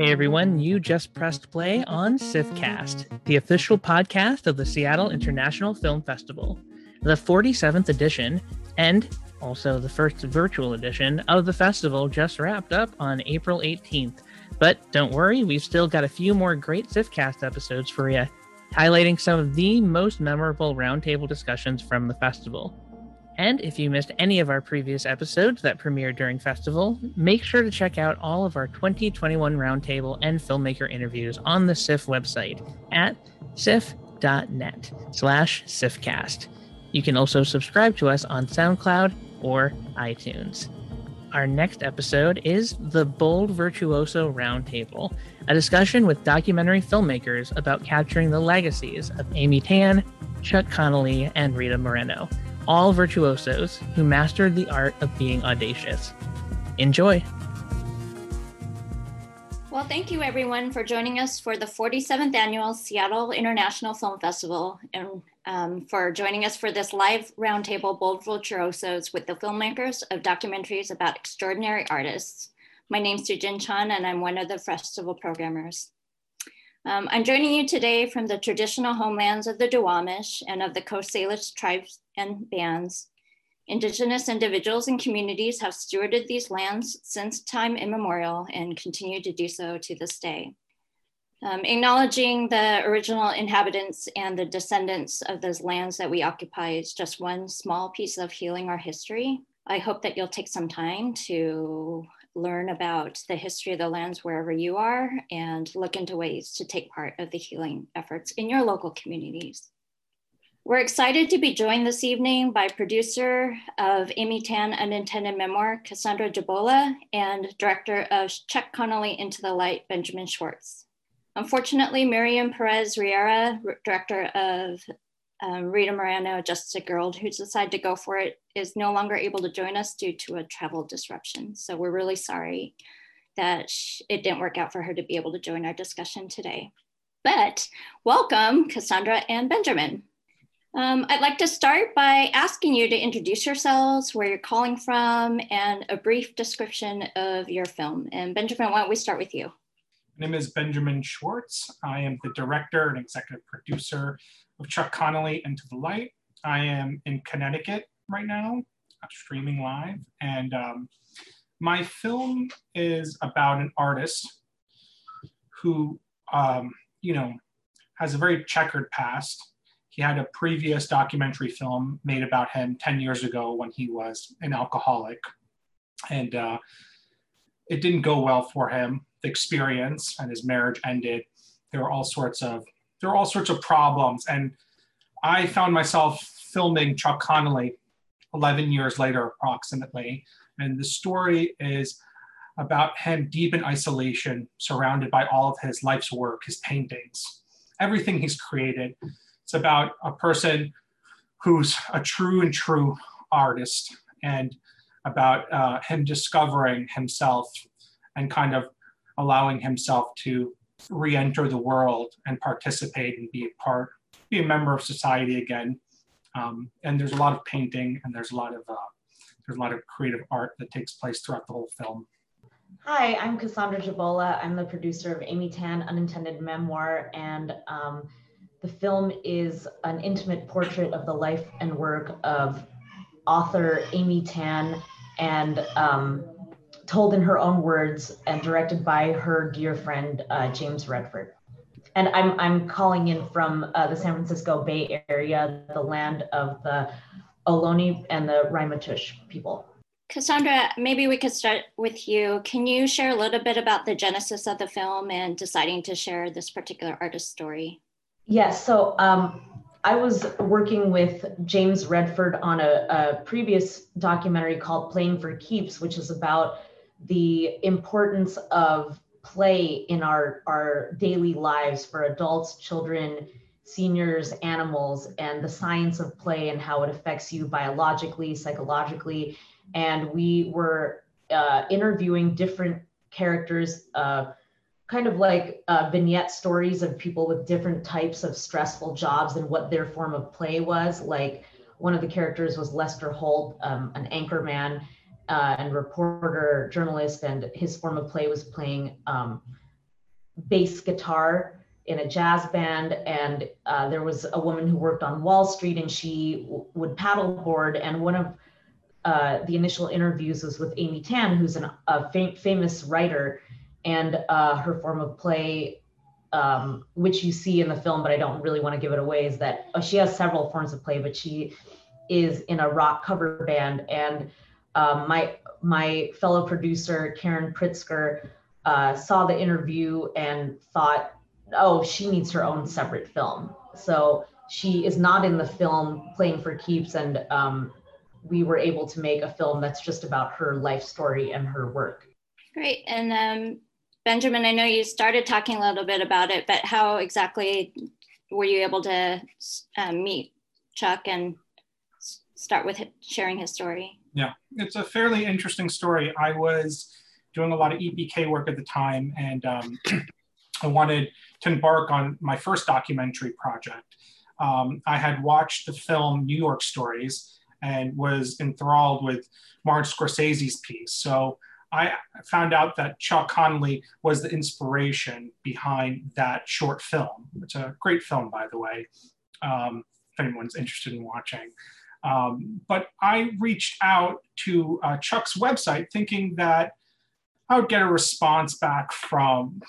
Hey everyone, you just pressed play on SIFFcast, the official podcast of the Seattle International Film Festival. The 47th edition, and also the first virtual edition of the festival, just wrapped up on April 18th. But don't worry, we've still got a few more great SIFFcast episodes for you, highlighting some of the most memorable roundtable discussions from the festival. And if you missed any of our previous episodes that premiered during festival, make sure to check out all of our 2021 roundtable and filmmaker interviews on the SIFF website at siff.net slash siffcast. You can also subscribe to us on SoundCloud or iTunes. Our next episode is the Bold Virtuoso Roundtable, a discussion with documentary filmmakers about capturing the legacies of Amy Tan, Chuck Connelly, and Rita Moreno all virtuosos who mastered the art of being audacious. Enjoy! Well, thank you everyone for joining us for the 47th annual Seattle International Film Festival and um, for joining us for this live roundtable Bold Virtuosos with the filmmakers of documentaries about extraordinary artists. My name is Sujin Chan and I'm one of the festival programmers. Um, I'm joining you today from the traditional homelands of the Duwamish and of the Coast Salish tribes and bands. Indigenous individuals and communities have stewarded these lands since time immemorial and continue to do so to this day. Um, acknowledging the original inhabitants and the descendants of those lands that we occupy is just one small piece of healing our history. I hope that you'll take some time to learn about the history of the lands wherever you are and look into ways to take part of the healing efforts in your local communities. We're excited to be joined this evening by producer of Amy Tan Unintended Memoir, Cassandra Jabola, and director of Chuck Connelly Into the Light, Benjamin Schwartz. Unfortunately, Mariem Perez Riera, director of um, Rita Moreno, just a girl who's decided to go for it, is no longer able to join us due to a travel disruption. So we're really sorry that it didn't work out for her to be able to join our discussion today. But welcome, Cassandra and Benjamin. Um, I'd like to start by asking you to introduce yourselves, where you're calling from, and a brief description of your film. And Benjamin, why don't we start with you? My name is Benjamin Schwartz. I am the director and executive producer of Chuck Connelly Into the Light. I am in Connecticut right now, streaming live. And um, my film is about an artist who, um, you know, has a very checkered past. He had a previous documentary film made about him 10 years ago when he was an alcoholic. And uh, it didn't go well for him, the experience, and his marriage ended. There were all sorts of there are all sorts of problems. And I found myself filming Chuck Connelly 11 years later, approximately. And the story is about him deep in isolation, surrounded by all of his life's work, his paintings, everything he's created. It's about a person who's a true and true artist and about uh, him discovering himself and kind of allowing himself to re-enter the world and participate and be a part, be a member of society again. Um, and there's a lot of painting and there's a lot of uh, there's a lot of creative art that takes place throughout the whole film. Hi, I'm Cassandra Jabola. I'm the producer of Amy Tan Unintended Memoir, and um, the film is an intimate portrait of the life and work of author Amy Tan and um, told in her own words and directed by her dear friend uh, James Redford. And I'm I'm calling in from uh, the San Francisco Bay Area, the land of the Ohlone and the Ramaytush people. Cassandra, maybe we could start with you. Can you share a little bit about the genesis of the film and deciding to share this particular artist story? Yes. So um, I was working with James Redford on a, a, previous documentary called Playing for Keeps, which is about the importance of play in our, our daily lives for adults, children, seniors, animals, and the science of play and how it affects you biologically, psychologically. And we were uh, interviewing different characters, uh, kind of like uh, vignette stories of people with different types of stressful jobs and what their form of play was. Like one of the characters was Lester Holt, um, an anchor man uh, and reporter, journalist, and his form of play was playing um, bass guitar in a jazz band. And uh, there was a woman who worked on wall street and she w- would paddleboard and one of uh, the initial interviews was with amy tan who's an, a fam- famous writer and uh, her form of play um, which you see in the film but i don't really want to give it away is that uh, she has several forms of play but she is in a rock cover band and um, my my fellow producer karen pritzker uh, saw the interview and thought oh, she needs her own separate film. So she is not in the film playing for keeps, and um, we were able to make a film that's just about her life story and her work. Great. And um, Benjamin, I know you started talking a little bit about it, but how exactly were you able to um, meet Chuck and start with sharing his story? Yeah, it's a fairly interesting story. I was doing a lot of EPK work at the time, and um, I wanted to embark on my first documentary project. Um, I had watched the film New York Stories and was enthralled with Martin Scorsese's piece. So I found out that Chuck Connelly was the inspiration behind that short film. It's a great film, by the way, um, if anyone's interested in watching. Um, but I reached out to uh, Chuck's website thinking that I would get a response back from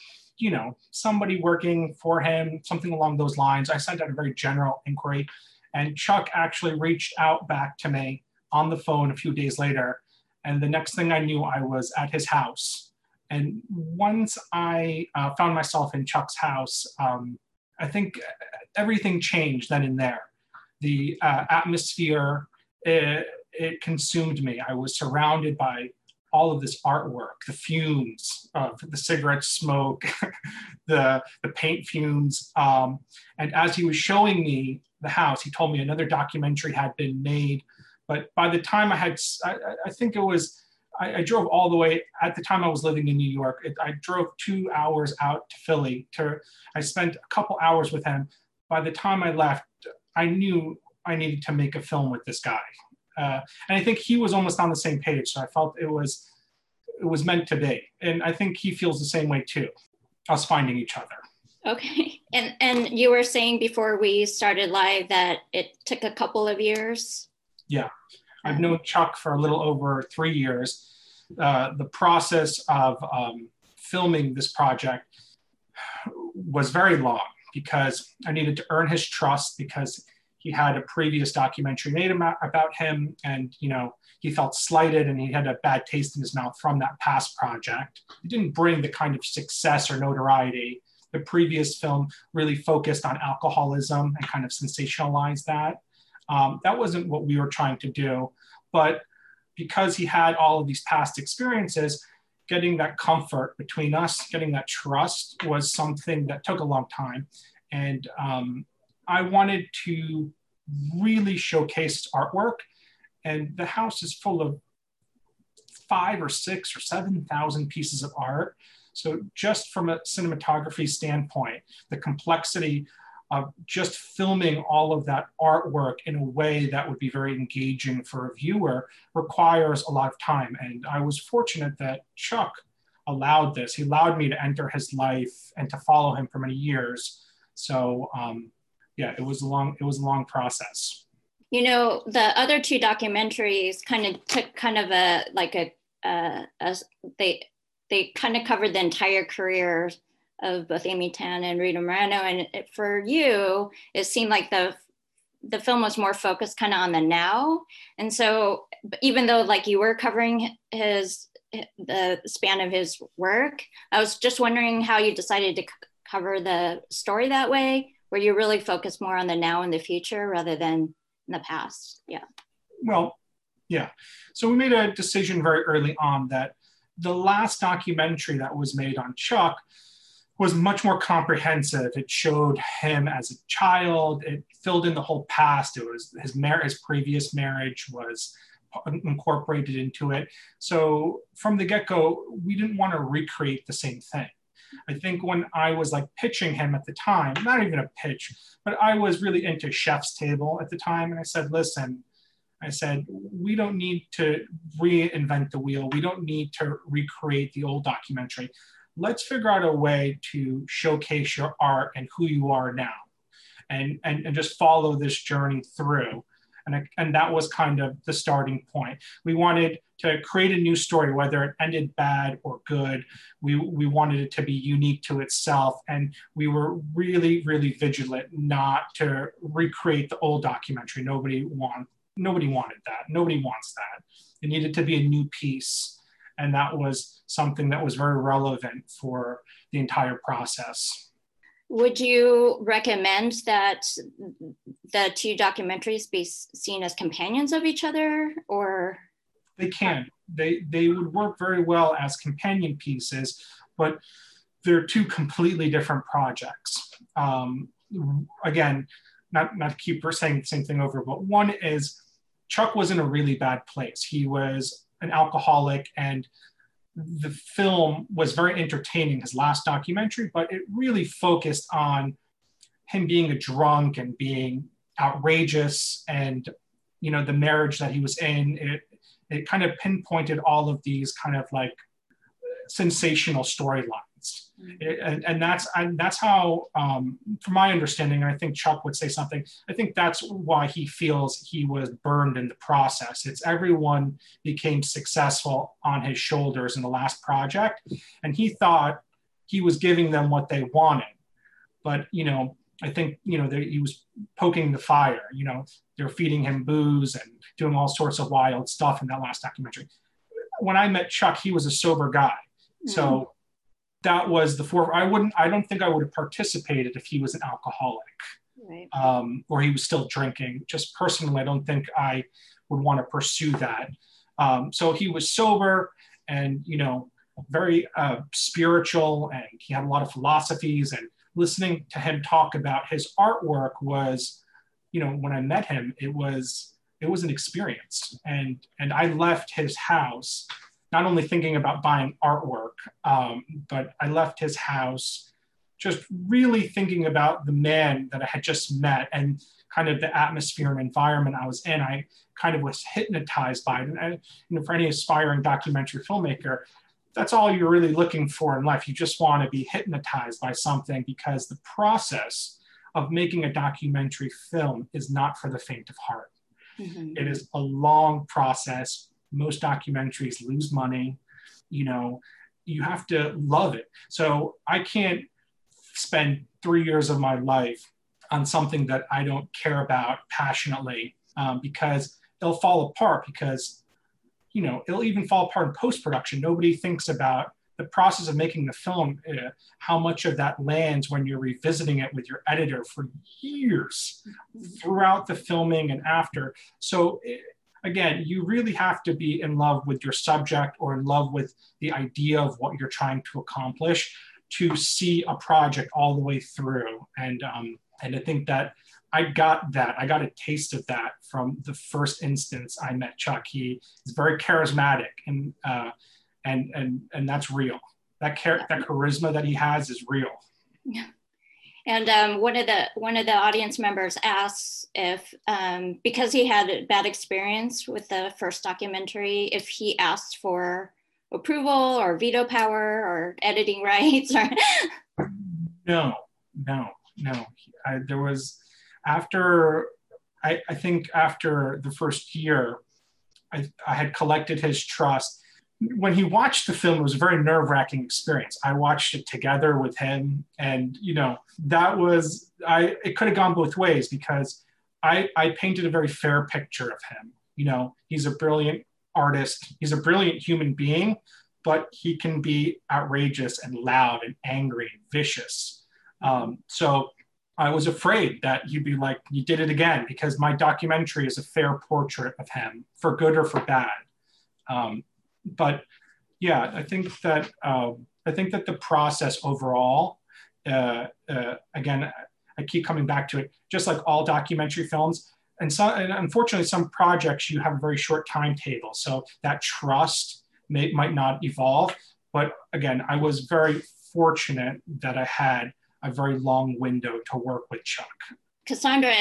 you know, somebody working for him, something along those lines. I sent out a very general inquiry, and Chuck actually reached out back to me on the phone a few days later. And the next thing I knew, I was at his house. And once I uh, found myself in Chuck's house, um, I think everything changed then and there. The uh, atmosphere, it, it consumed me. I was surrounded by all of this artwork, the fumes of the cigarette smoke, the, the paint fumes. Um, and as he was showing me the house, he told me another documentary had been made. But by the time I had, I, I think it was, I, I, drove all the way, at the time I was living in New York, it, I drove two hours out to Philly. To, I spent a couple hours with him. By the time I left, I knew I needed to make a film with this guy. Uh, and I think he was almost on the same page. So I felt it was it was meant to be, and I think he feels the same way too. Us finding each other. Okay, and and you were saying before we started live that it took a couple of years. Yeah, I've known Chuck for a little over three years. Uh, the process of um, filming this project was very long because I needed to earn his trust because he had a previous documentary made about him and you know he felt slighted and he had a bad taste in his mouth from that past project. It didn't bring the kind of success or notoriety. The previous film really focused on alcoholism and kind of sensationalized that um, that wasn't what we were trying to do but because he had all of these past experiences getting that comfort between us getting that trust was something that took a long time and um, I wanted to really showcase artwork. And the house is full of five or six or 7,000 pieces of art. So, just from a cinematography standpoint, the complexity of just filming all of that artwork in a way that would be very engaging for a viewer requires a lot of time. And I was fortunate that Chuck allowed this. He allowed me to enter his life and to follow him for many years. So, um, yeah, it was a long it was a long process. You know, the other two documentaries kind of took kind of a like a, uh, a they they kind of covered the entire career of both Amy Tan and Rita Moreno, and for you, it seemed like the the film was more focused kind of on the now, and so even though like you were covering his the span of his work, I was just wondering how you decided to c- cover the story that way where you really focus more on the now and the future rather than in the past. Yeah. Well, yeah. So we made a decision very early on that the last documentary that was made on Chuck was much more comprehensive. It showed him as a child. It filled in the whole past. It was his mar- his previous marriage was incorporated into it. So from the get go, we didn't want to recreate the same thing. I think when I was like pitching him at the time, not even a pitch, but I was really into Chef's Table at the time. And I said, listen, I said, we don't need to reinvent the wheel. We don't need to recreate the old documentary. Let's figure out a way to showcase your art and who you are now and, and, and just follow this journey through. And, and that was kind of the starting point. We wanted to create a new story, whether it ended bad or good. We, we wanted it to be unique to itself. And we were really, really vigilant not to recreate the old documentary. Nobody, want, nobody wanted that. Nobody wants that. It needed to be a new piece. And that was something that was very relevant for the entire process. Would you recommend that the two documentaries be seen as companions of each other or? They can. They, they would work very well as companion pieces, but they're two completely different projects. Um, again, not, not to keep saying the same thing over, but one is Chuck was in a really bad place. He was an alcoholic and the film was very entertaining, his last documentary, but it really focused on him being a drunk and being outrageous and you know the marriage that he was in it it kind of pinpointed all of these kind of like sensational storylines. And, and, that's and that's how, um, from my understanding, I think Chuck would say something. I think that's why he feels he was burned in the process. It's everyone became successful on his shoulders in the last project, and he thought he was giving them what they wanted. But you know, I think you know he was poking the fire. You know, they're feeding him booze and doing all sorts of wild stuff in that last documentary. When I met Chuck, he was a sober guy. Mm-hmm. So that was the four. I wouldn't. I don't think I would have participated if he was an alcoholic, right. um, or he was still drinking. Just personally, I don't think I would want to pursue that. Um, so he was sober, and you know, very uh, spiritual, and he had a lot of philosophies. And listening to him talk about his artwork was, you know, when I met him, it was it was an experience. And and I left his house not only thinking about buying artwork, um, but I left his house just really thinking about the man that I had just met and kind of the atmosphere and environment I was in. I kind of was hypnotized by it. And, you know, for any aspiring documentary filmmaker, that's all you're really looking for in life. You just want to be hypnotized by something because the process of making a documentary film is not for the faint of heart. Mm-hmm. It is a long process most documentaries lose money you know you have to love it. So i can't spend three years of my life on something that i don't care about passionately um, because it'll fall apart because you know it'll even fall apart in post-production. Nobody thinks about the process of making the film uh, how much of that lands when you're revisiting it with your editor for years throughout the filming and after. So it, again, you really have to be in love with your subject or in love with the idea of what you're trying to accomplish to see a project all the way through. And um, and I think that I got that. I got a taste of that from the first instance I met Chuck. He is very charismatic, and uh, and and and that's real. That char- that charisma that he has is real. Yeah. And um, one of the one of the audience members asks if, um, because he had a bad experience with the first documentary, if he asked for approval or veto power or editing rights. Or no, no, no. I, there was after I, I think after the first year, I, I had collected his trust when he watched the film, it was a very nerve wracking experience. I watched it together with him, and you know that was I. It could have gone both ways because I I painted a very fair picture of him. You know, he's a brilliant artist. He's a brilliant human being, but he can be outrageous and loud and angry and vicious. Um, so I was afraid that you'd be like, you did it again, because my documentary is a fair portrait of him, for good or for bad. Um, but yeah, I think that uh, I think that the process overall, uh, uh, again, I keep coming back to it. Just like all documentary films, and so and unfortunately, some projects you have a very short timetable, so that trust may might not evolve. But again, I was very fortunate that I had a very long window to work with Chuck. Cassandra,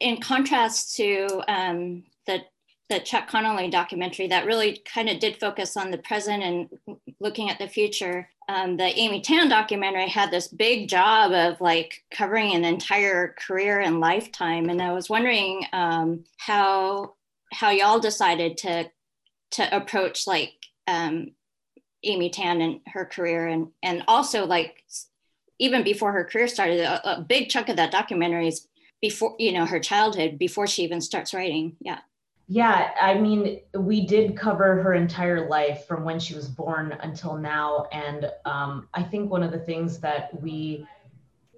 in contrast to um, the the Chuck Connelly documentary that really kind of did focus on the present and looking at the future. um, the Amy Tan documentary had this big job of like covering an entire career and lifetime, and I was wondering um, how how y'all decided to to approach like um, Amy Tan and her career, and and also like even before her career started, a, a big chunk of that documentary is before you know her childhood, before she even starts writing. Yeah. Yeah, I mean, we did cover her entire life from when she was born until now. And um, I think one of the things that we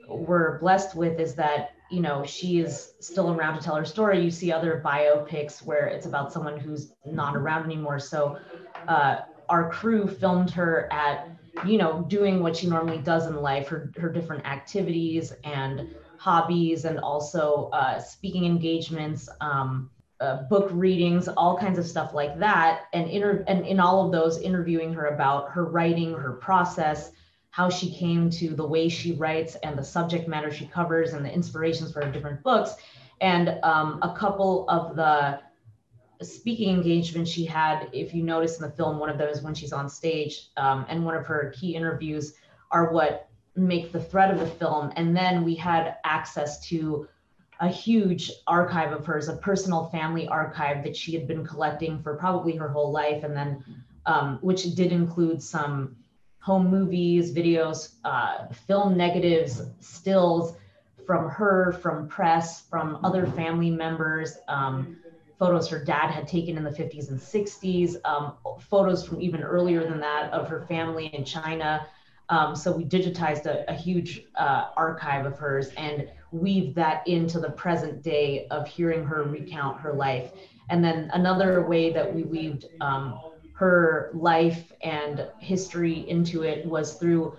were blessed with is that, you know, she is still around to tell her story. You see other biopics where it's about someone who's not around anymore. So uh, our crew filmed her at, you know, doing what she normally does in life, her, her different activities and hobbies, and also uh, speaking engagements. Um, uh, book readings, all kinds of stuff like that, and inter- and in all of those, interviewing her about her writing, her process, how she came to the way she writes, and the subject matter she covers, and the inspirations for her different books. And um, a couple of the speaking engagements she had, if you notice in the film, one of those when she's on stage, um, and one of her key interviews are what make the thread of the film. And then we had access to a huge archive of hers, a personal family archive that she had been collecting for probably her whole life, and then um, which did include some home movies, videos, uh, film negatives, stills from her, from press, from other family members, um, photos her dad had taken in the 50s and 60s, um, photos from even earlier than that of her family in China. Um, so we digitized a, a huge uh, archive of hers and weave that into the present day of hearing her recount her life. And then another way that we weaved um, her life and history into it was through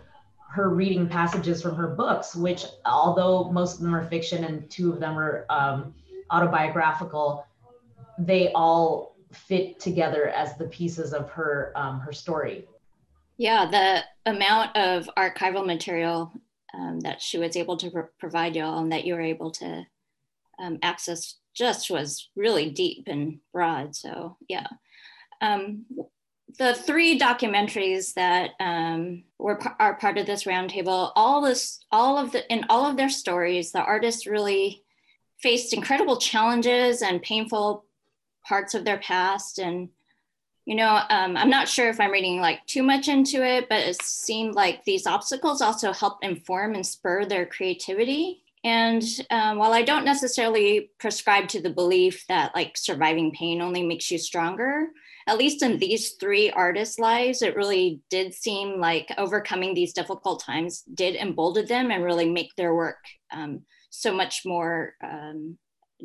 her reading passages from her books, which, although most of them are fiction and two of them are um, autobiographical, they all fit together as the pieces of her um, her story. Yeah, the amount of archival material um, that she was able to pro- provide y'all and that you were able to um, access just was really deep and broad. So yeah. Um, the three documentaries that um, were are part of this roundtable, all this, all of the, in all of their stories, the artists really faced incredible challenges and painful parts of their past and you know, um, I'm not sure if I'm reading like too much into it, but it seemed like these obstacles also help inform and spur their creativity. And um, while I don't necessarily prescribe to the belief that like surviving pain only makes you stronger, at least in these three artists' lives, it really did seem like overcoming these difficult times did embolden them and really make their work um, so much more um,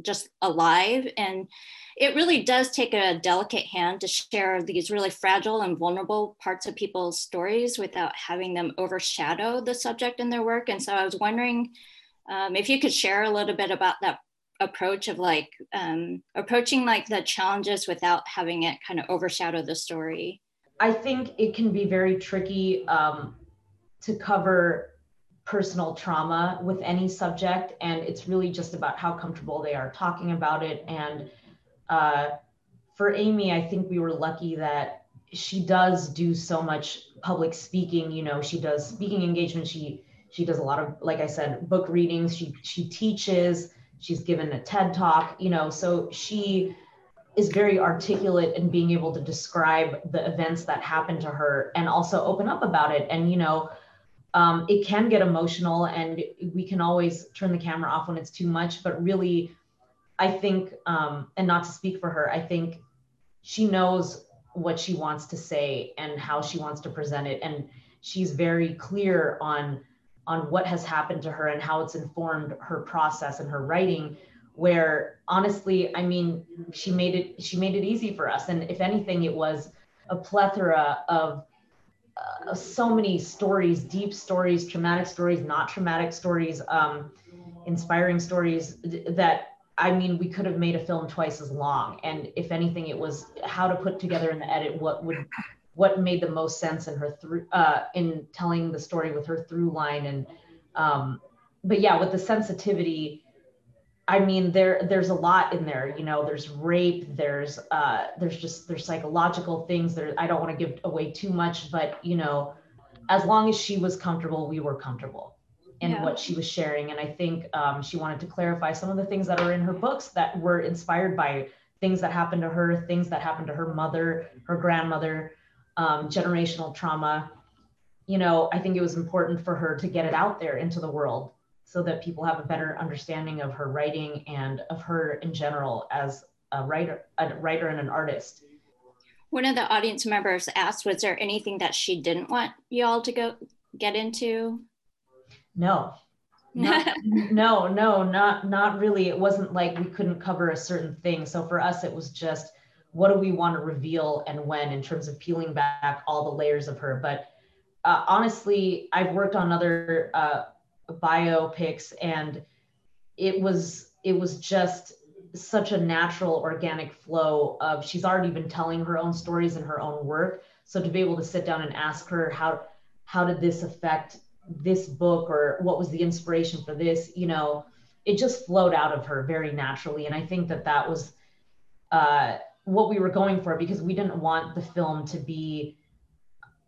just alive. And it really does take a delicate hand to share these really fragile and vulnerable parts of people's stories without having them overshadow the subject in their work. And so I was wondering um, if you could share a little bit about that approach of like um, approaching like the challenges without having it kind of overshadow the story. I think it can be very tricky um, to cover personal trauma with any subject and it's really just about how comfortable they are talking about it. And uh, for amy i think we were lucky that she does do so much public speaking you know she does speaking engagement she she does a lot of like i said book readings she she teaches she's given a ted talk you know so she is very articulate in being able to describe the events that happened to her and also open up about it. And you know um, it can get emotional and we can always turn the camera off when it's too much but really i think um, and not to speak for her i think she knows what she wants to say and how she wants to present it. And she's very clear on on what has happened to her and how it's informed her process and her writing where honestly i mean she made it she made it easy for us. And if anything it was a plethora of uh, so many stories, deep stories, traumatic stories, not traumatic stories, um, inspiring stories that I mean, we could have made a film twice as long. And if anything, it was how to put together in the edit what would what made the most sense in her through uh, in telling the story with her through line and um, but yeah, with the sensitivity I mean, there there's a lot in there. You know, there's rape. There's uh, there's just there's psychological things. There, I don't want to give away too much, but you know, as long as she was comfortable, we were comfortable in Yeah. what she was sharing. And I think um, she wanted to clarify some of the things that are in her books that were inspired by things that happened to her, things that happened to her mother, her grandmother, um, generational trauma. You know, I think it was important for her to get it out there into the world so that people have a better understanding of her writing and of her in general as a writer, a writer and an artist. One of the audience members asked, was there anything that she didn't want y'all to go get into? No, no, no, no, not not really. It wasn't like we couldn't cover a certain thing. So for us, it was just what do we want to reveal and when in terms of peeling back all the layers of her. But uh, honestly, I've worked on other uh, biopics, and it was it was just such a natural, organic flow of she's already been telling her own stories in her own work. So to be able to sit down and ask her how how did this affect this book or what was the inspiration for this you know it just flowed out of her very naturally and i think that that was uh, what we were going for because we didn't want the film to be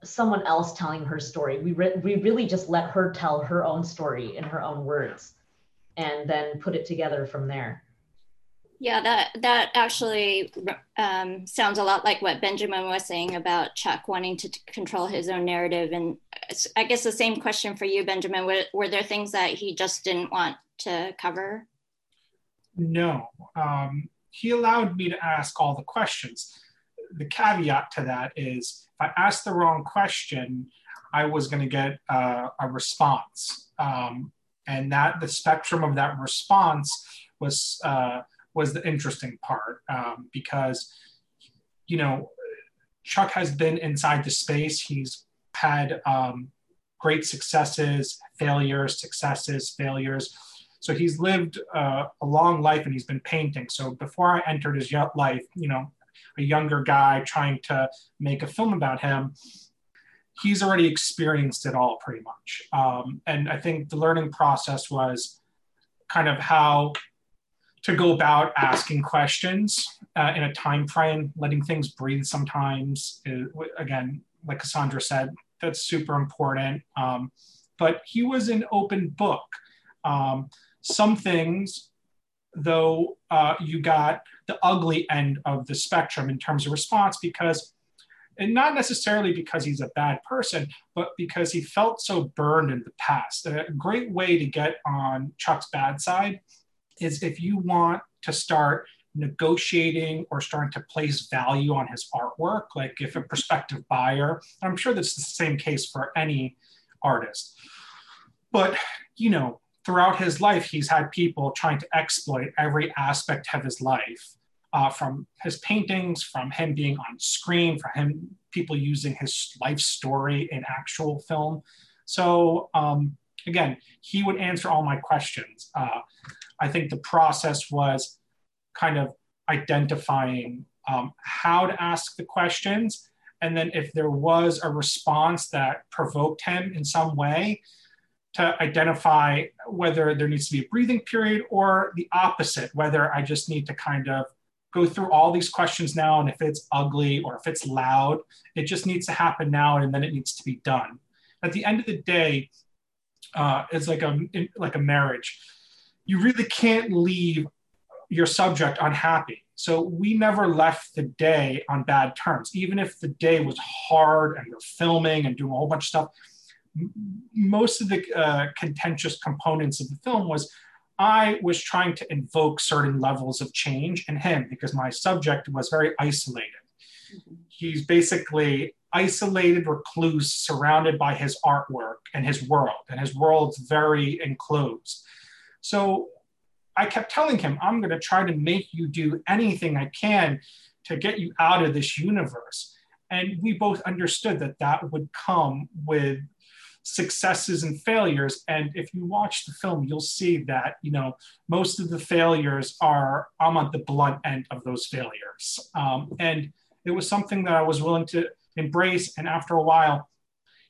someone else telling her story we, re- we really just let her tell her own story in her own words and then put it together from there Yeah, that that actually um, sounds a lot like what Benjamin was saying about Chuck wanting to t- control his own narrative. And I guess the same question for you, Benjamin. Were, were there things that he just didn't want to cover? No, um, he allowed me to ask all the questions. The caveat to that is if I asked the wrong question, I was going to get uh, a response. Um, and that the spectrum of that response was uh, was the interesting part um, because you know Chuck has been inside the space. He's had um, great successes, failures, successes, failures. So he's lived uh, a long life and he's been painting. So before I entered his life, you know, a younger guy trying to make a film about him, he's already experienced it all pretty much. Um, and I think the learning process was kind of how to go about asking questions uh, in a time frame, letting things breathe sometimes. Is, again, like Cassandra said, that's super important. Um, but he was an open book. Um, some things, though, uh, you got the ugly end of the spectrum in terms of response because, and not necessarily because he's a bad person, but because he felt so burned in the past. A great way to get on Chuck's bad side is if you want to start negotiating or starting to place value on his artwork, like if a prospective buyer, I'm sure that's the same case for any artist. But, you know, throughout his life, he's had people trying to exploit every aspect of his life. Uh, from his paintings, from him being on screen, from him people using his life story in actual film. So um, again, he would answer all my questions. Uh, I think the process was kind of identifying um, how to ask the questions. And then if there was a response that provoked him in some way, to identify whether there needs to be a breathing period or the opposite, whether I just need to kind of go through all these questions now. And if it's ugly or if it's loud, it just needs to happen now and then it needs to be done. At the end of the day, uh, it's like a, like a marriage. You really can't leave your subject unhappy. So we never left the day on bad terms, even if the day was hard and you're filming and doing a whole bunch of stuff. Most of the uh, contentious components of the film was I was trying to invoke certain levels of change in him because my subject was very isolated. Mm-hmm. He's basically isolated recluse surrounded by his artwork and his world, and his world's very enclosed. So I kept telling him, I'm going to try to make you do anything I can to get you out of this universe. And we both understood that that would come with successes and failures. And if you watch the film, you'll see that, you know, most of the failures are, I'm at the blunt end of those failures. Um, and it was something that I was willing to embrace. And after a while,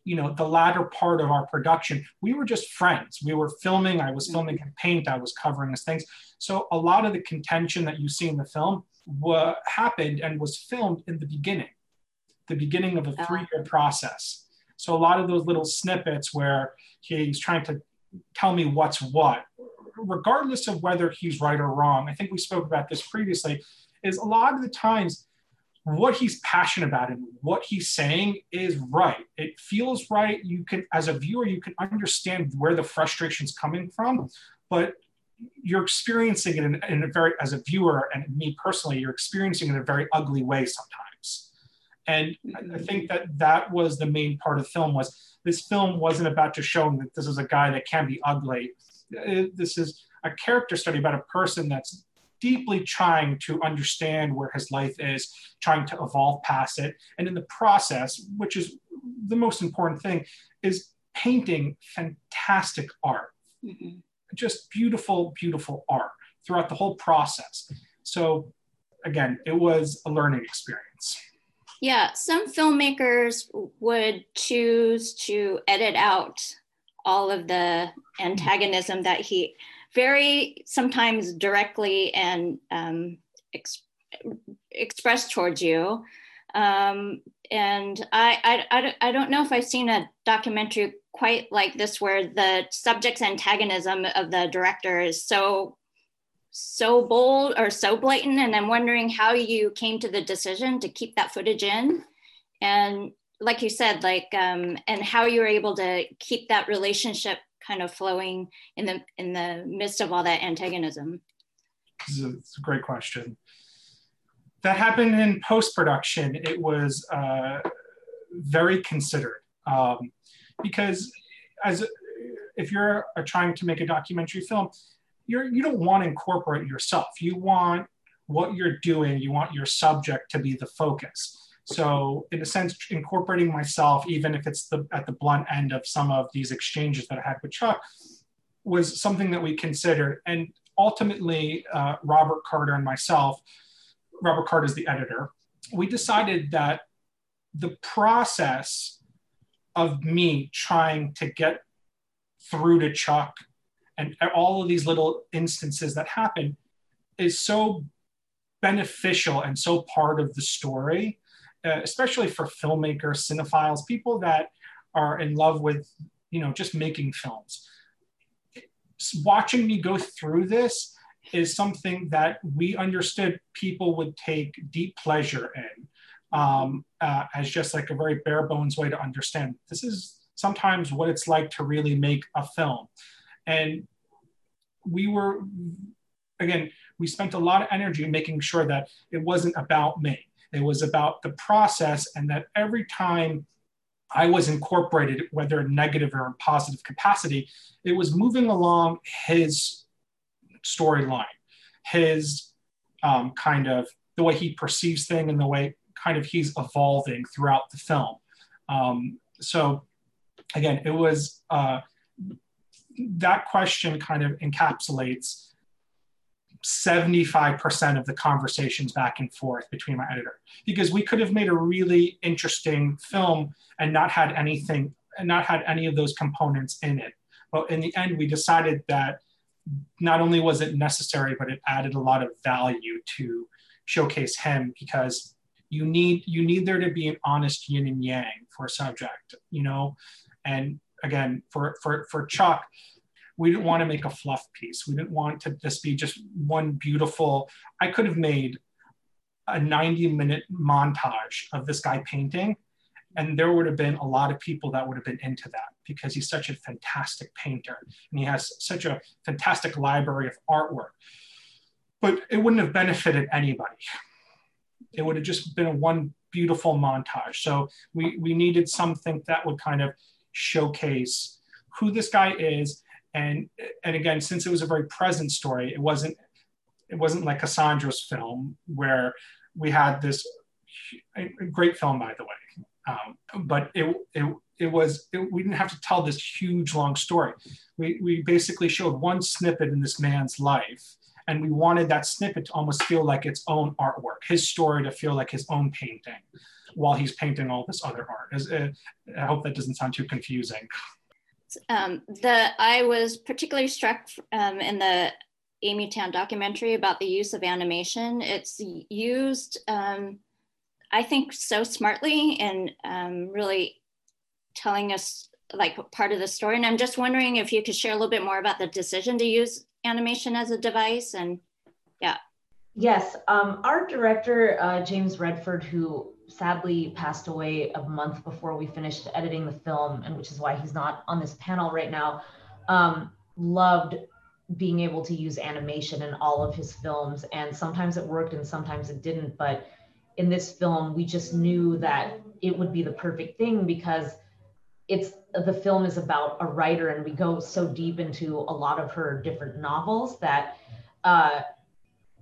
you know, the latter part of our production, we were just friends. We were filming, I was filming in paint, I was covering his things. So a lot of the contention that you see in the film wa- happened and was filmed in the beginning, the beginning of a three year process. So a lot of those little snippets where he's trying to tell me what's what, regardless of whether he's right or wrong, I think we spoke about this previously, is a lot of the times what he's passionate about and what he's saying is right. It feels right. You can, as a viewer, you can understand where the frustration's coming from, but you're experiencing it in, in, a very, as a viewer, and me personally, you're experiencing it in a very ugly way sometimes. And I think that that was the main part of film was this film wasn't about just showing that this is a guy that can be ugly. This is a character study about a person that's deeply trying to understand where his life is, trying to evolve past it. And in the process, which is the most important thing, is painting fantastic art. Mm-hmm. Just beautiful, beautiful art throughout the whole process. So, again, it was a learning experience. Yeah, some filmmakers would choose to edit out all of the antagonism that he very sometimes directly and um, ex- expressed towards you. Um, and I, I, I, don't know if I've seen a documentary quite like this where the subject's antagonism of the director is so so bold or so blatant and i'm wondering how you came to the decision to keep that footage in and like you said like um, and how you were able to keep that relationship kind of flowing in the in the midst of all that antagonism? It's a, it's a great question. That happened in post production. It was uh, very considered um, because as if you're trying to make a documentary film, you're you don't want to incorporate yourself. You want what you're doing. You want your subject to be the focus. So in a sense, incorporating myself, even if it's the at the blunt end of some of these exchanges that I had with Chuck, was something that we considered. And ultimately, uh, Robert Carter and myself, Robert Carter is the editor, we decided that the process of me trying to get through to Chuck and all of these little instances that happen is so beneficial and so part of the story uh, especially for filmmakers, cinephiles, people that are in love with, you know, just making films. Watching me go through this is something that we understood people would take deep pleasure in um, uh, as just like a very bare bones way to understand. This is sometimes what it's like to really make a film. And we were, again, we spent a lot of energy making sure that it wasn't about me. It was about the process, and that every time I was incorporated, whether in negative or in positive capacity, it was moving along his storyline, his um, kind of the way he perceives things and the way kind of he's evolving throughout the film. Um, so again, it was uh, that question kind of encapsulates 75% of the conversations back and forth between my editor. Because we could have made a really interesting film and not had anything and not had any of those components in it. But in the end we decided that not only was it necessary but it added a lot of value to showcase him because you need you need there to be an honest yin and yang for a subject you know? And again for for for chuck we didn't want to make a fluff piece. We didn't want to just be just one beautiful. I could have made a 90 minute montage of this guy painting, and there would have been a lot of people that would have been into that because he's such a fantastic painter and he has such a fantastic library of artwork. But it wouldn't have benefited anybody. It would have just been a one beautiful montage. So we, we needed something that would kind of showcase who this guy is. And and again since it was a very present story it wasn't it wasn't like cassandra's film where we had this great film by the way. Um, but it, it it was it, we didn't have to tell this huge long story. We, we basically showed one snippet in this man's life and we wanted that snippet to almost feel like its own artwork his story to feel like his own painting while he's painting all this other art uh, i hope that doesn't sound too confusing um, the I was particularly struck um, in the Amy Tan documentary about the use of animation. It's used, um, I think, so smartly and um, really telling us like part of the story. And I'm just wondering if you could share a little bit more about the decision to use animation as a device and yeah. Yes, um, our director, uh, James Redford, who sadly passed away a month before we finished editing the film, and which is why he's not on this panel right now, um, loved being able to use animation in all of his films. And sometimes it worked and sometimes it didn't. But in this film, we just knew that it would be the perfect thing because it's the film is about a writer and we go so deep into a lot of her different novels that uh,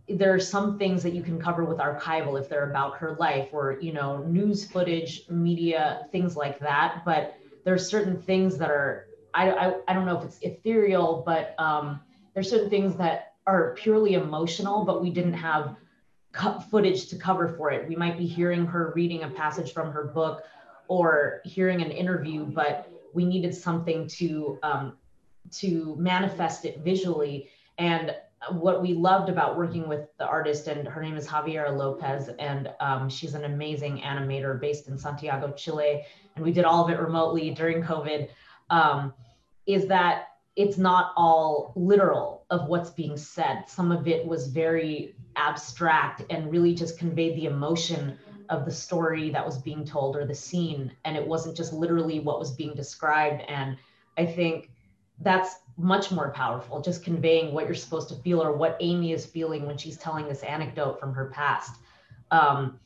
there are some things that you can cover with archival if they're about her life or you know news footage media things like that. But there's certain things that are I, I, I don't know if it's ethereal but um, there's certain things that are purely emotional but we didn't have footage to cover for it. We might be hearing her reading a passage from her book or hearing an interview but we needed something to um, to manifest it visually. And what we loved about working with the artist, and her name is Javiera Lopez, and um, she's an amazing animator based in Santiago, Chile, and we did all of it remotely during COVID, um, is that it's not all literal of what's being said. Some of it was very abstract and really just conveyed the emotion of the story that was being told or the scene, and it wasn't just literally what was being described. And I think that's much more powerful, just conveying what you're supposed to feel or what Amy is feeling when she's telling this anecdote from her past. Um,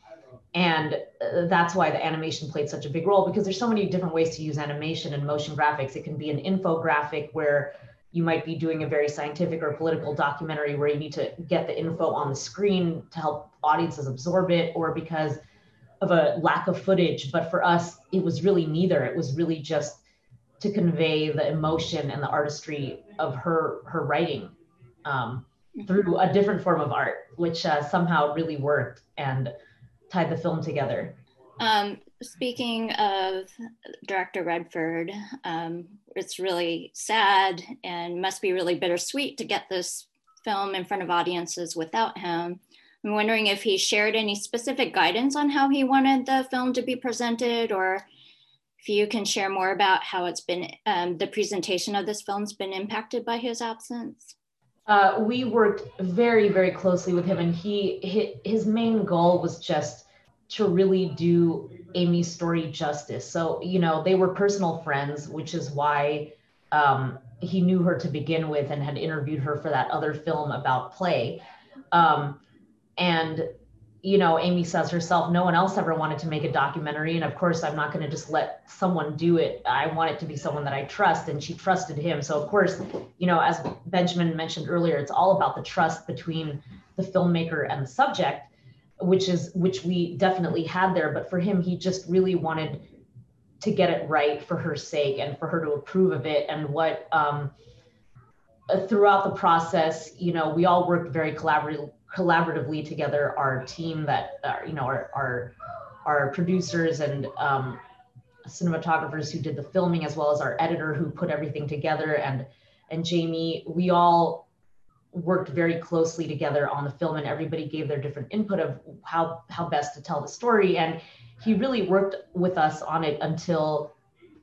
and uh, that's why the animation played such a big role because there's so many different ways to use animation and motion graphics. It can be an infographic where you might be doing a very scientific or political documentary where you need to get the info on the screen to help audiences absorb it, or because of a lack of footage. But for us, it was really neither. It was really just to convey the emotion and the artistry of her her writing um, through a different form of art, which uh, somehow really worked and tied the film together. Um, speaking of director Redford, um, it's really sad and must be really bittersweet to get this film in front of audiences without him. I'm wondering if he shared any specific guidance on how he wanted the film to be presented or if you can share more about how it's been, um, the presentation of this film's been impacted by his absence. Uh, we worked very, very closely with him, and he his main goal was just to really do Amy's story justice. So, you know, they were personal friends, which is why um, he knew her to begin with and had interviewed her for that other film about play. Um, and you know, Amy says herself, no one else ever wanted to make a documentary. And of course, I'm not going to just let someone do it. I want it to be someone that I trust. And she trusted him. So, of course, you know, as Benjamin mentioned earlier, it's all about the trust between the filmmaker and the subject, which is, which we definitely had there. But for him, he just really wanted to get it right for her sake and for her to approve of it. And what, um, throughout the process, you know, we all worked very collaboratively collaboratively together our team that are, you know our our, our producers and um, cinematographers who did the filming as well as our editor who put everything together and and Jamie we all worked very closely together on the film and everybody gave their different input of how how best to tell the story and he really worked with us on it until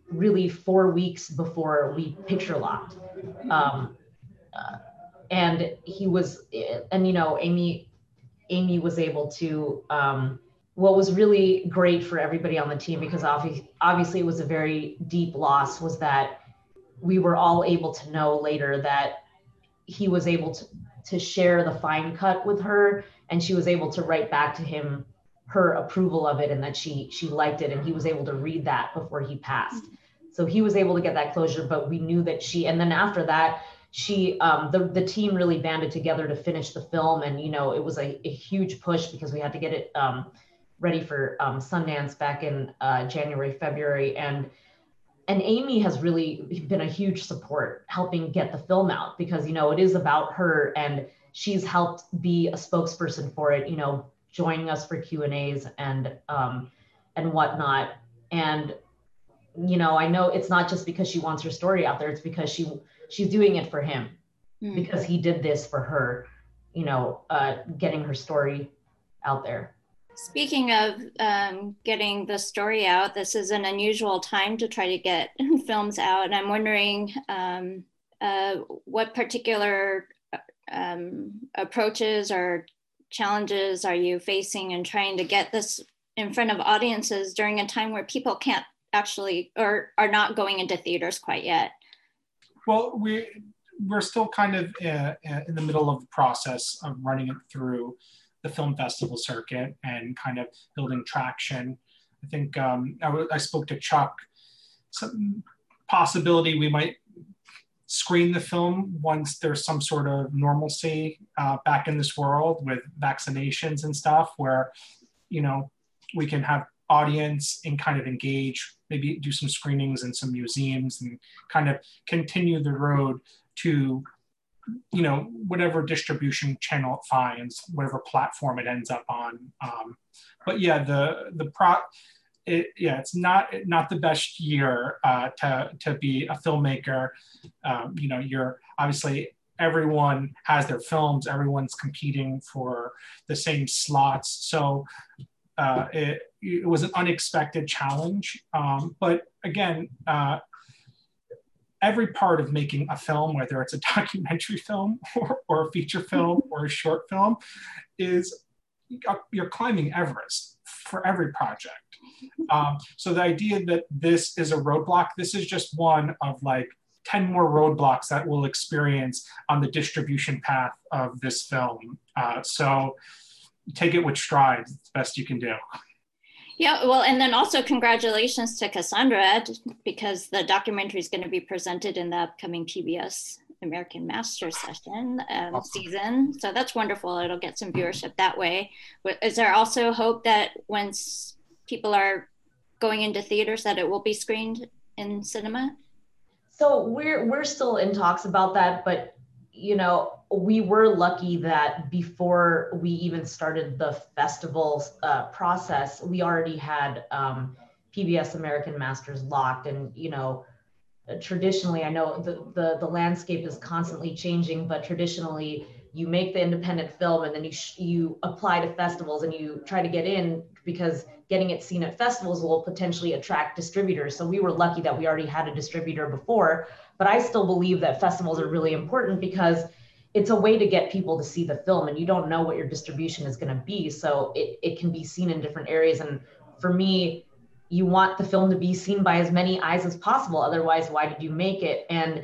really four weeks before we picture locked. Um, uh, and he was and you know amy amy was able to um, what was really great for everybody on the team because obviously, obviously it was a very deep loss was that we were all able to know later that he was able to, to share the fine cut with her and she was able to write back to him her approval of it and that she she liked it and he was able to read that before he passed. So he was able to get that closure but we knew that she and then after that she um, the, the team really banded together to finish the film. And you know it was a, a huge push because we had to get it um, ready for um, sundance back in uh, january february. And and amy has really been a huge support helping get the film out because you know it is about her and she's helped be a spokesperson for it you know joining us for q and a's and um, and whatnot. And you know i know it's not just because she wants her story out there. It's because she she's doing it for him mm. because he did this for her you know uh, getting her story out there Speaking of um, getting the story out, this is an unusual time to try to get films out. And I'm wondering um, uh, what particular um, approaches or challenges are you facing in trying to get this in front of audiences during a time where people can't actually or are not going into theaters quite yet? Well, we we're still kind of uh, uh, in the middle of the process of running it through the film festival circuit and kind of building traction. I think um, I, spoke to Chuck. Some possibility we might screen the film once there's some sort of normalcy uh, back in this world with vaccinations and stuff, where you know we can have audience and kind of engage, maybe do some screenings in some museums and kind of continue the road to you know whatever distribution channel it finds whatever platform it ends up on. Um, but yeah the the pro it, yeah it's not not the best year uh, to to be a filmmaker. Um, you know you're obviously everyone has their films. Everyone's competing for the same slots. So uh, it, it was an unexpected challenge um, but again uh, every part of making a film, whether it's a documentary film or, or a feature film or a short film, is you're climbing Everest for every project. Um, so the idea that this is a roadblock, this is just one of like 10 more roadblocks that we'll experience on the distribution path of this film. Uh, so take it with strides, it's the best you can do. Yeah, well, and then also congratulations to Cassandra because the documentary is going to be presented in the upcoming PBS American Master session um, awesome. season. So that's wonderful. It'll get some viewership that way. But is there also hope that once people are going into theaters that it will be screened in cinema? So we're we're still in talks about that, but you know, we were lucky that before we even started the festival uh, process, we already had um, PBS American Masters locked. And, you know, traditionally, I know the, the, the landscape is constantly changing, but traditionally, you make the independent film and then you, sh- you apply to festivals and you try to get in because getting it seen at festivals will potentially attract distributors. So we were lucky that we already had a distributor before but I still believe that festivals are really important because it's a way to get people to see the film and you don't know what your distribution is going to be. So it, it can be seen in different areas. And for me, you want the film to be seen by as many eyes as possible. Otherwise, why did you make it? And,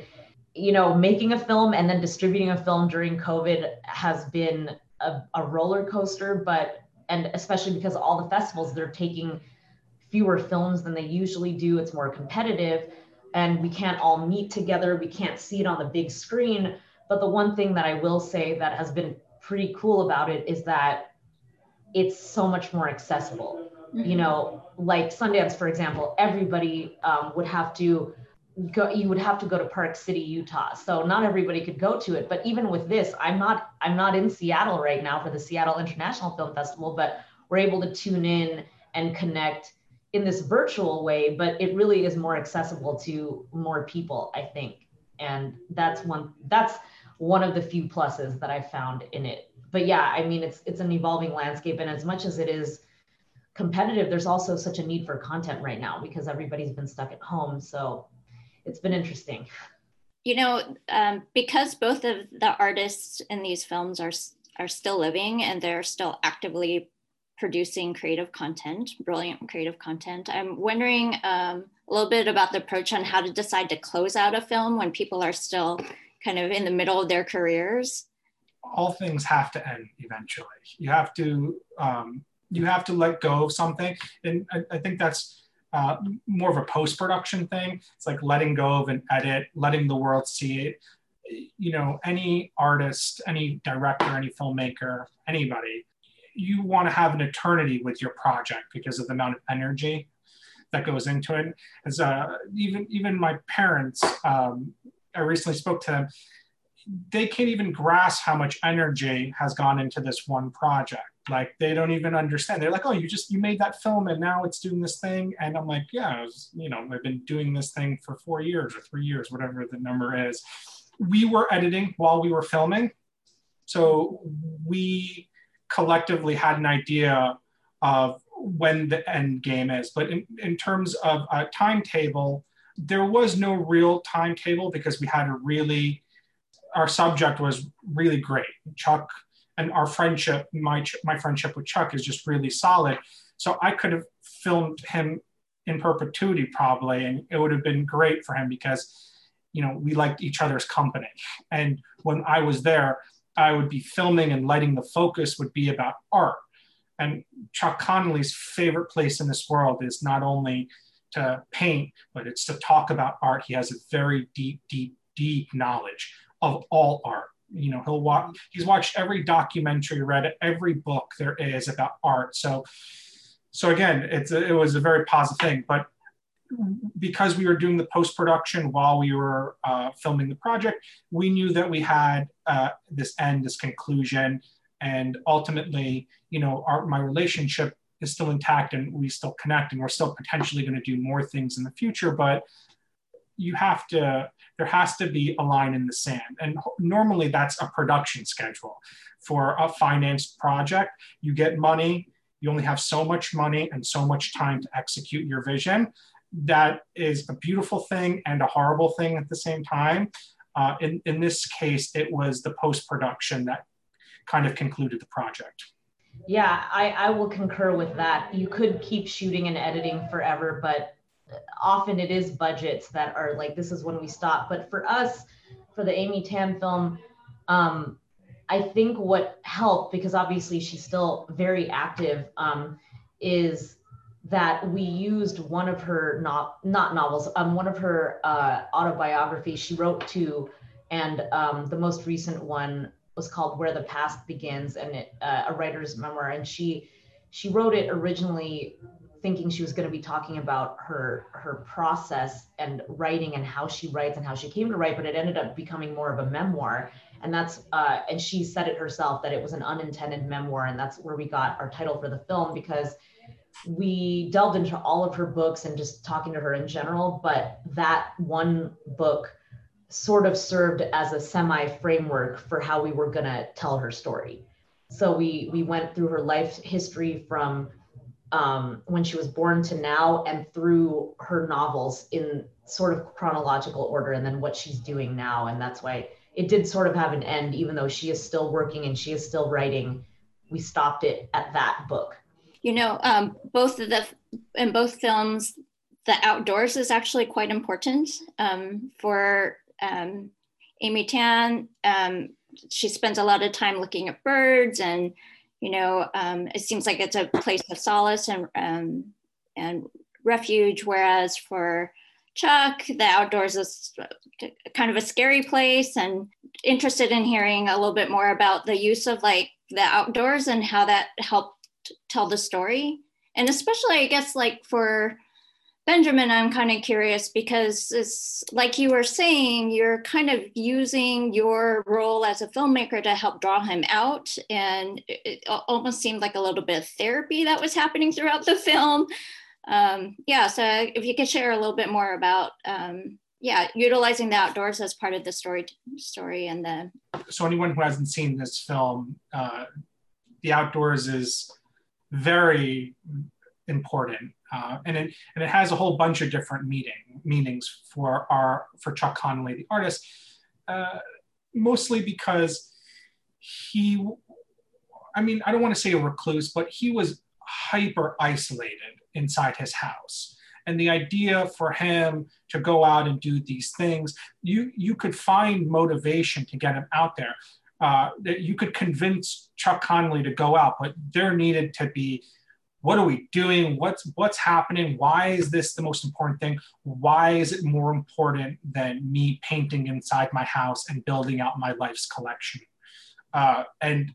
you know, making a film and then distributing a film during COVID has been a, a roller coaster, but, and especially because all the festivals, they're taking fewer films than they usually do. It's more competitive and we can't all meet together. We can't see it on the big screen. But the one thing that I will say that has been pretty cool about it is that it's so much more accessible. Mm-hmm. You know, like Sundance, for example, everybody um, would have to go. You would have to go to Park City, Utah. So not everybody could go to it. But even with this, I'm not. I'm not in Seattle right now for the Seattle International Film Festival, but we're able to tune in and connect in this virtual way, but it really is more accessible to more people, I think. And that's one that's one of the few pluses that I found in it. But yeah, I mean it's it's an evolving landscape and as much as it is competitive, there's also such a need for content right now because everybody's been stuck at home. So it's been interesting. You know, um, because both of the artists in these films are are still living and they're still actively producing creative content, brilliant creative content. I'm wondering um, a little bit about the approach on how to decide to close out a film when people are still kind of in the middle of their careers. All things have to end eventually. You have to um, you have to let go of something, and I, I think that's uh, more of a post production thing. It's like letting go of an edit, letting the world see it. You know, any artist, any director, any filmmaker, anybody you want to have an eternity with your project because of the amount of energy that goes into it. As uh, even even my parents, um, I recently spoke to them. They can't even grasp how much energy has gone into this one project. Like they don't even understand. They're like, "Oh, you just you made that film and now it's doing this thing." And I'm like, "Yeah, was, you know, I've been doing this thing for four years or three years, whatever the number is." We were editing while we were filming, so we collectively had an idea of when the end game is. But in, in terms of a timetable, there was no real timetable because we had a really, our subject was really great. Chuck and our friendship, my, my friendship with Chuck is just really solid. So I could have filmed him in perpetuity probably, and it would have been great for him because, you know, we liked each other's company. And when I was there, I would be filming and letting the focus would be about art. And Chuck Connelly's favorite place in this world is not only to paint, but it's to talk about art. He has a very deep, deep, deep knowledge of all art. You know, he'll watch, he's watched every documentary, read every book there is about art. So, so again, it's a, it was a very positive thing. But because we were doing the post production while we were uh, filming the project, we knew that we had uh, this end, this conclusion, and ultimately, you know, our, my relationship is still intact and we still connect, and we're still potentially going to do more things in the future. But you have to, there has to be a line in the sand, and normally that's a production schedule for a financed project. You get money. You only have so much money and so much time to execute your vision that is a beautiful thing and a horrible thing at the same time. Uh, in, in this case, it was the post production that kind of concluded the project. Yeah, I, I will concur with that. You could keep shooting and editing forever, but often it is budgets that are like, this is when we stop. But for us, for the Amy Tan film, um, I think what helped, because obviously she's still very active, um, is that we used one of her not not novels, um, one of her uh, autobiographies. She wrote two, and um, the most recent one was called "Where the Past Begins," and it uh, a writer's memoir. And she she wrote it originally thinking she was going to be talking about her her process and writing and how she writes and how she came to write, but it ended up becoming more of a memoir. And that's uh, and she said it herself that it was an unintended memoir, and that's where we got our title for the film because we delved into all of her books and just talking to her in general, but that one book sort of served as a semi framework for how we were going to tell her story. So we we went through her life history from um, when she was born to now and through her novels in sort of chronological order and then what she's doing now. And that's why it did sort of have an end even though she is still working and she is still writing. We stopped it at that book. You know, um, both of the in both films, the outdoors is actually quite important um, for um, Amy Tan. Um, she spends a lot of time looking at birds, and you know, um, it seems like it's a place of solace and um, and refuge. Whereas for Chuck, the outdoors is kind of a scary place, and interested in hearing a little bit more about the use of like the outdoors and how that helped tell the story and especially i guess like for benjamin i'm kind of curious because it's like you were saying you're kind of using your role as a filmmaker to help draw him out. And it almost seemed like a little bit of therapy that was happening throughout the film. Um, yeah so if you could share a little bit more about um, yeah utilizing the outdoors as part of the story story and the so anyone who hasn't seen this film uh, the outdoors is very important. Uh, and it and it has a whole bunch of different meaning meanings for our for Chuck Connelly, the artist, uh, mostly because he, I mean, I don't want to say a recluse, but he was hyper isolated inside his house. And the idea for him to go out and do these things, you you could find motivation to get him out there uh, that you could convince Chuck Connelly to go out, but there needed to be what are we doing? What's what's happening? Why is this the most important thing? Why is it more important than me painting inside my house and building out my life's collection? Uh, and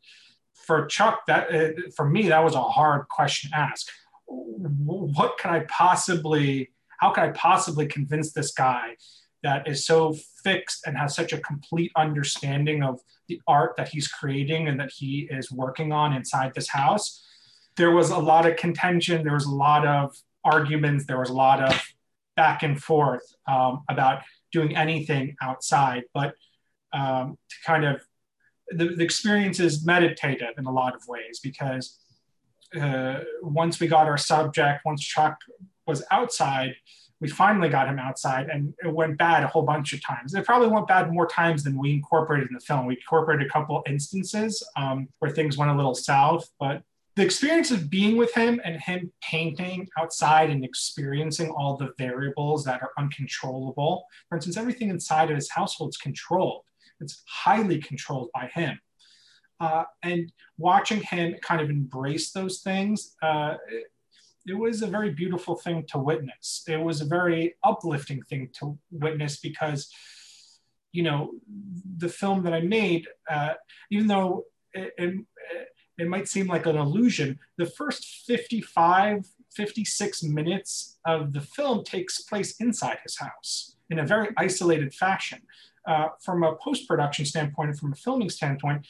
for Chuck, that uh, for me, that was a hard question to ask. What can I possibly? How can I possibly convince this guy that is so fixed and has such a complete understanding of the art that he's creating and that he is working on inside this house. There was a lot of contention, there was a lot of arguments, there was a lot of back and forth um, about doing anything outside. But um, to kind of, the, the experience is meditative in a lot of ways because uh, once we got our subject, once Chuck was outside, we finally got him outside and it went bad a whole bunch of times. It probably went bad more times than we incorporated in the film. We incorporated a couple instances um, where things went a little south, but the experience of being with him and him painting outside and experiencing all the variables that are uncontrollable. For instance, everything inside of his household is controlled. It's highly controlled by him. Uh, and watching him kind of embrace those things, uh, it, it was a very beautiful thing to witness. It was a very uplifting thing to witness because, you know, the film that I made, uh, even though it, it, it might seem like an illusion. The first 55, 56 minutes of the film takes place inside his house in a very isolated fashion. Uh, from a post production standpoint and from a filming standpoint,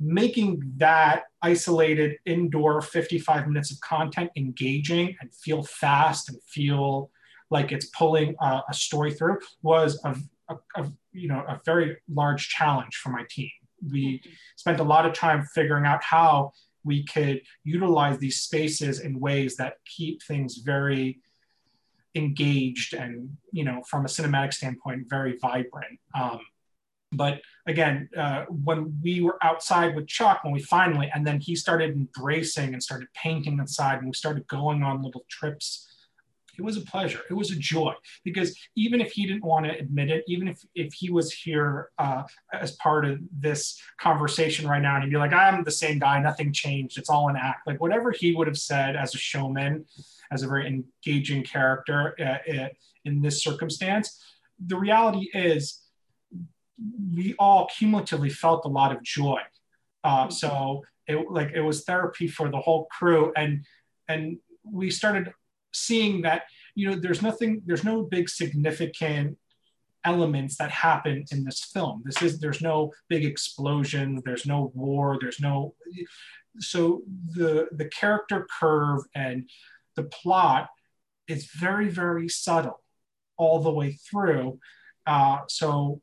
making that isolated indoor 55 minutes of content engaging and feel fast and feel like it's pulling a, a story through was a, a, a, you know a very large challenge for my team we spent a lot of time figuring out how we could utilize these spaces in ways that keep things very engaged and you know from a cinematic standpoint very vibrant. Um, but again uh, when we were outside with chuck when we finally and then he started embracing and started painting inside and we started going on little trips it was a pleasure. It was a joy because even if he didn't want to admit it, even if, if he was here uh, as part of this conversation right now and he'd be like, I'm the same guy, nothing changed, it's all an act. Like whatever he would have said as a showman, as a very engaging character uh, uh in this circumstance, the reality is we all cumulatively felt a lot of joy. Uh, so it like it was therapy for the whole crew and and we started seeing that you know there's nothing there's no big significant elements that happen in this film. This is there's no big explosion there's no war there's no so the the character curve and the plot is very very subtle all the way through. Uh, so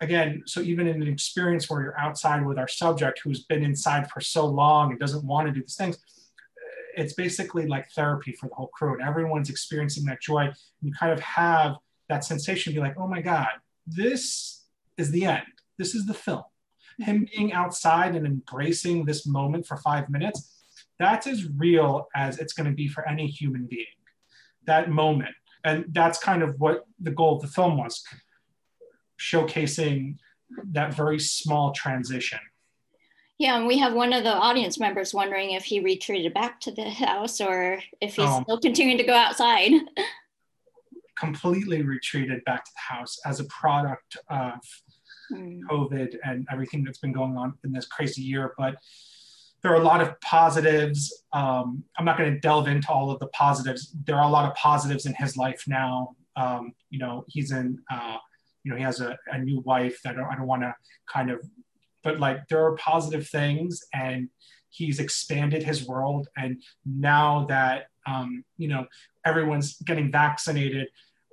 again so even in an experience where you're outside with our subject who's been inside for so long and doesn't want to do these things it's basically like therapy for the whole crew and everyone's experiencing that joy. You kind of have that sensation be like oh my god this is the end. This is the film. Him mm-hmm. being outside and embracing this moment for five minutes that's as real as it's going to be for any human being that moment. And that's kind of what the goal of the film was showcasing that very small transition yeah, and we have one of the audience members wondering if he retreated back to the house or if he's um, still continuing to go outside. completely retreated back to the house as a product of mm. COVID and everything that's been going on in this crazy year. But there are a lot of positives. Um, I'm not going to delve into all of the positives. There are a lot of positives in his life now. Um, you know, he's in, uh, you know, he has a, a new wife that I don't, don't want to kind of but like there are positive things and he's expanded his world and now that um, you know everyone's getting vaccinated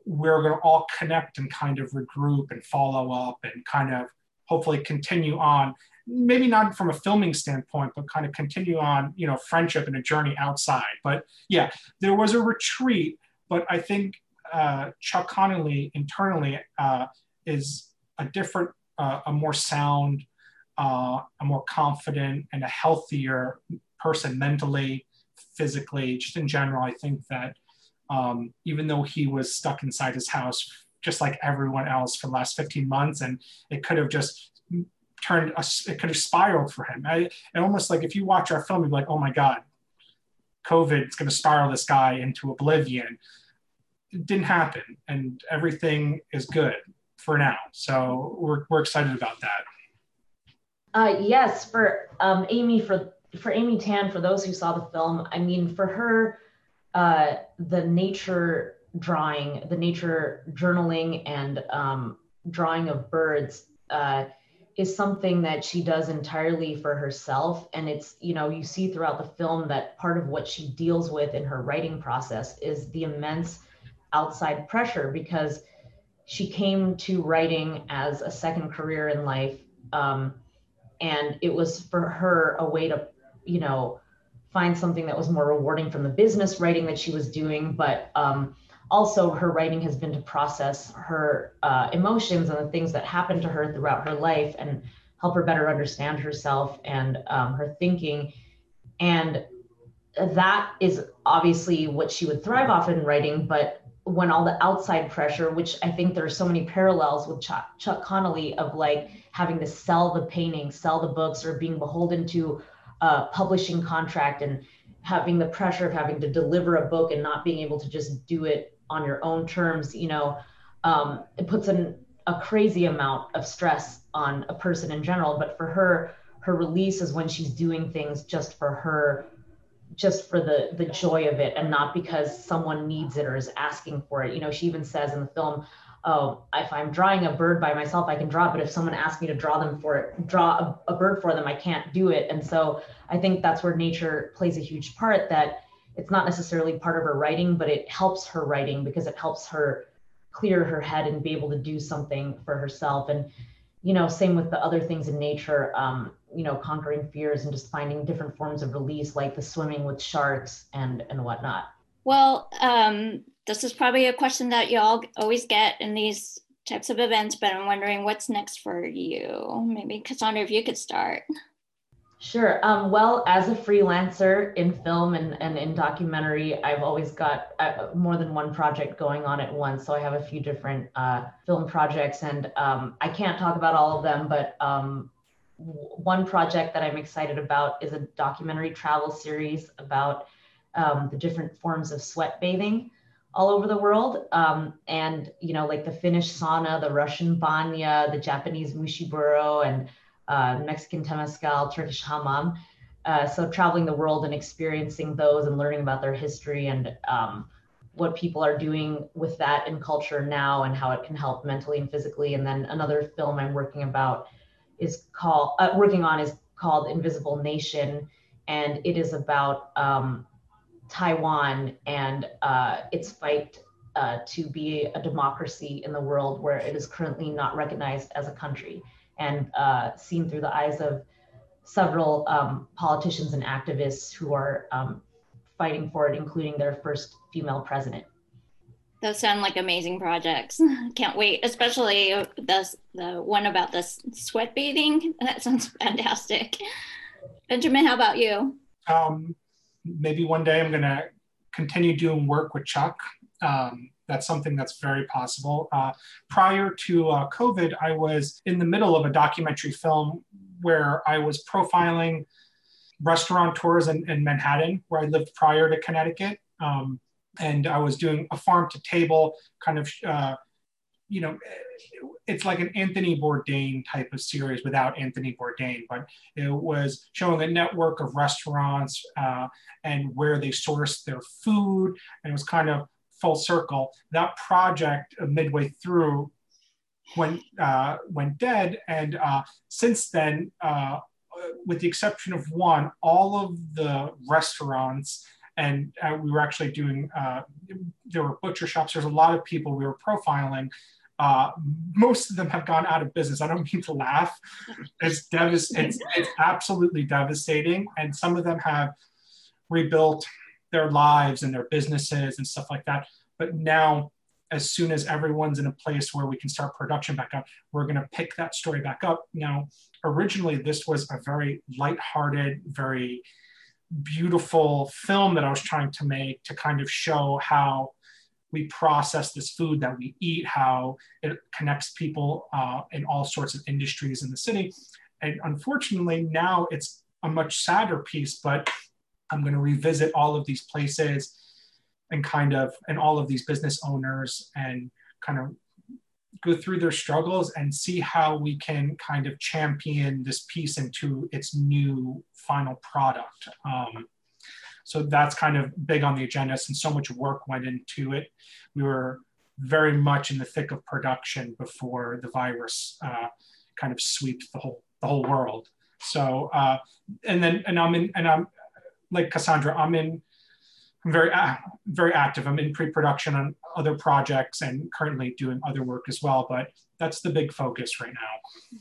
we're going to all connect and kind of regroup and follow up and kind of hopefully continue on maybe not from a filming standpoint but kind of continue on you know friendship and a journey outside. But yeah there was a retreat but i think uh, chuck connelly internally uh, is a different uh, a more sound uh, a more confident and a healthier person mentally, physically, just in general. I think that um, even though he was stuck inside his house, just like everyone else for the last 15 months, and it could have just turned, a, it could have spiraled for him. I, and almost like if you watch our film, you'd be like, oh my God, COVID is going to spiral this guy into oblivion. It didn't happen, and everything is good for now. So we're, we're excited about that. Uh, yes, for um, Amy, for for Amy Tan, for those who saw the film, I mean, for her, uh, the nature drawing, the nature journaling, and um, drawing of birds uh, is something that she does entirely for herself. And it's you know you see throughout the film that part of what she deals with in her writing process is the immense outside pressure because she came to writing as a second career in life. Um, and it was for her a way to you know find something that was more rewarding from the business writing that she was doing, but um, also her writing has been to process her uh, emotions and the things that happened to her throughout her life and help her better understand herself and um, her thinking. And that is obviously what she would thrive off in writing, but when all the outside pressure, which I think there are so many parallels with Chuck, Chuck Connelly of like having to sell the paintings, sell the books, or being beholden to a publishing contract and having the pressure of having to deliver a book and not being able to just do it on your own terms, you know, um, it puts an, a crazy amount of stress on a person in general. But for her, her release is when she's doing things just for her just for the the joy of it and not because someone needs it or is asking for it. You know she even says in the film oh if i'm drawing a bird by myself i can draw but if someone asks me to draw them for it draw a, a bird for them i can't do it. And so i think that's where nature plays a huge part that it's not necessarily part of her writing but it helps her writing because it helps her clear her head and be able to do something for herself. And you know same with the other things in nature um, you know conquering fears and just finding different forms of release like the swimming with sharks and and whatnot. Well um, this is probably a question that y'all always get in these types of events but i'm wondering what's next for you? Maybe cassandra if you could start Sure. Um, well, as a freelancer in film and, and in documentary, I've always got uh, more than one project going on at once. So I have a few different uh, film projects, and um, I can't talk about all of them, but um, one project that I'm excited about is a documentary travel series about um, the different forms of sweat bathing all over the world. Um, and, you know, like the Finnish sauna, the Russian banya, the Japanese mushiburo, and uh, Mexican temazcal, Turkish hammam. Uh, so traveling the world and experiencing those and learning about their history and um, what people are doing with that in culture now and how it can help mentally and physically. And then another film I'm working about is called uh, working on is called Invisible Nation, and it is about um, Taiwan and uh, its fight uh, to be a democracy in the world where it is currently not recognized as a country and uh, seen through the eyes of several um, politicians and activists who are um, fighting for it, including their first female president. Those sound like amazing projects. Can't wait, especially the, the one about the sweat bathing. That sounds fantastic. Benjamin, how about you? Um, maybe one day I'm going to continue doing work with Chuck. Um, that's something that's very possible. Uh, prior to uh, COVID, I was in the middle of a documentary film where I was profiling restaurateurs in, in Manhattan, where I lived prior to Connecticut. Um, and I was doing a farm to table kind of, uh, you know, it's like an Anthony Bourdain type of series without Anthony Bourdain, but it was showing a network of restaurants uh, and where they source their food. And it was kind of full circle. That project uh, midway through went uh, went dead, and uh, since then, uh, with the exception of one, all of the restaurants and uh, we were actually doing. Uh, there were butcher shops. There's a lot of people we were profiling. most of them have gone out of business. I don't mean to laugh. It's, devas- it's, it's absolutely devastating, and some of them have rebuilt their lives and their businesses and stuff like that. But now, as soon as everyone's in a place where we can start production back up, we're going to pick that story back up. Now, originally, this was a very lighthearted, very beautiful film that I was trying to make to kind of show how we process this food that we eat, how it connects people uh, in all sorts of industries in the city. And unfortunately, now it's a much sadder piece, but I'm going to revisit all of these places and kind of and all of these business owners and kind of go through their struggles and see how we can kind of champion this piece into its new final product. Um, so that's kind of big on the agenda since so much work went into it. We were very much in the thick of production before the virus uh, kind of sweeps the whole the whole world. So uh, and then and I'm in and I'm like Cassandra, I'm in I'm very very active. I'm in pre-production on other projects and currently doing other work as well. But that's the big focus right now.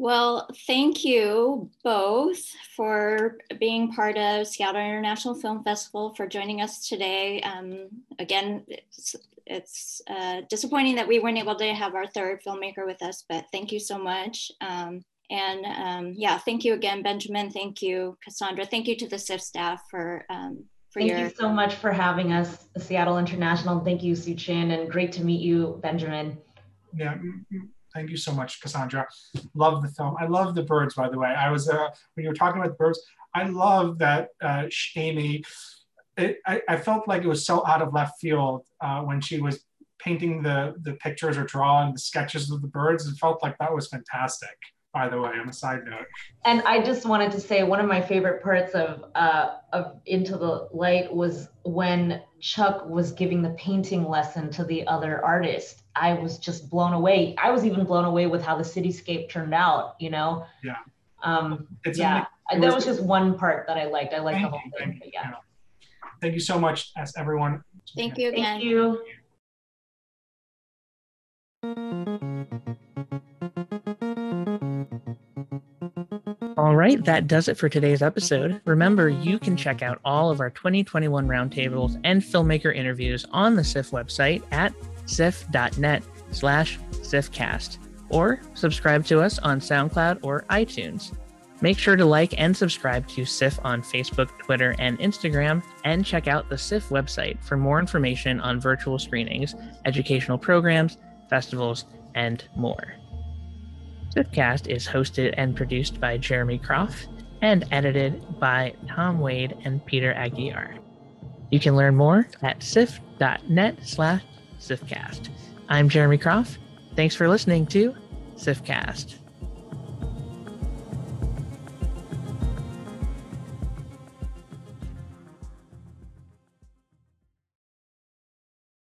Well, thank you both for being part of Seattle International Film Festival, for joining us today. Um, again, it's, it's uh, disappointing that we weren't able to have our third filmmaker with us, but thank you so much. Um, and um, yeah, thank you again, Benjamin. Thank you, Cassandra. Thank you to the SIFF staff for um, for Thank your. you so much for having us, Seattle International. Thank you, Sue Chin, and great to meet you, Benjamin. Yeah, mm, mm, thank you so much, Cassandra. Love the film. I love the birds, by the way. I was uh, when you were talking about the birds. I love that uh, Amy. It, I, I felt like it was so out of left field uh, when she was painting the the pictures or drawing the sketches of the birds. It felt like that was fantastic by the way, on a side note. And I just wanted to say one of my favorite parts of uh, of Into the Light was when Chuck was giving the painting lesson to the other artist. I was just blown away. I was even blown away with how the cityscape turned out. You know. Yeah. Um, it's yeah. that was, was just one part that I liked. I liked the whole you, thing. yeah. Thank you so much, as everyone. Thank you again. Thank you. All right, that does it for today's episode. Mm-hmm. Remember, you can check out all of our 2021 roundtables and filmmaker interviews on the SIFF website at siff.net slash siffcast, or subscribe to us on SoundCloud or iTunes. Make sure to like and subscribe to SIFF on Facebook, Twitter, and Instagram, and check out the SIFF website for more information on virtual screenings, educational programs, festivals, and more. SIFFcast is hosted and produced by Jeremy Croft and edited by Tom Wade and Peter Aguiar. You can learn more at siff.net slash SIFFcast. I'm Jeremy Croft. Thanks for listening to SIFFcast.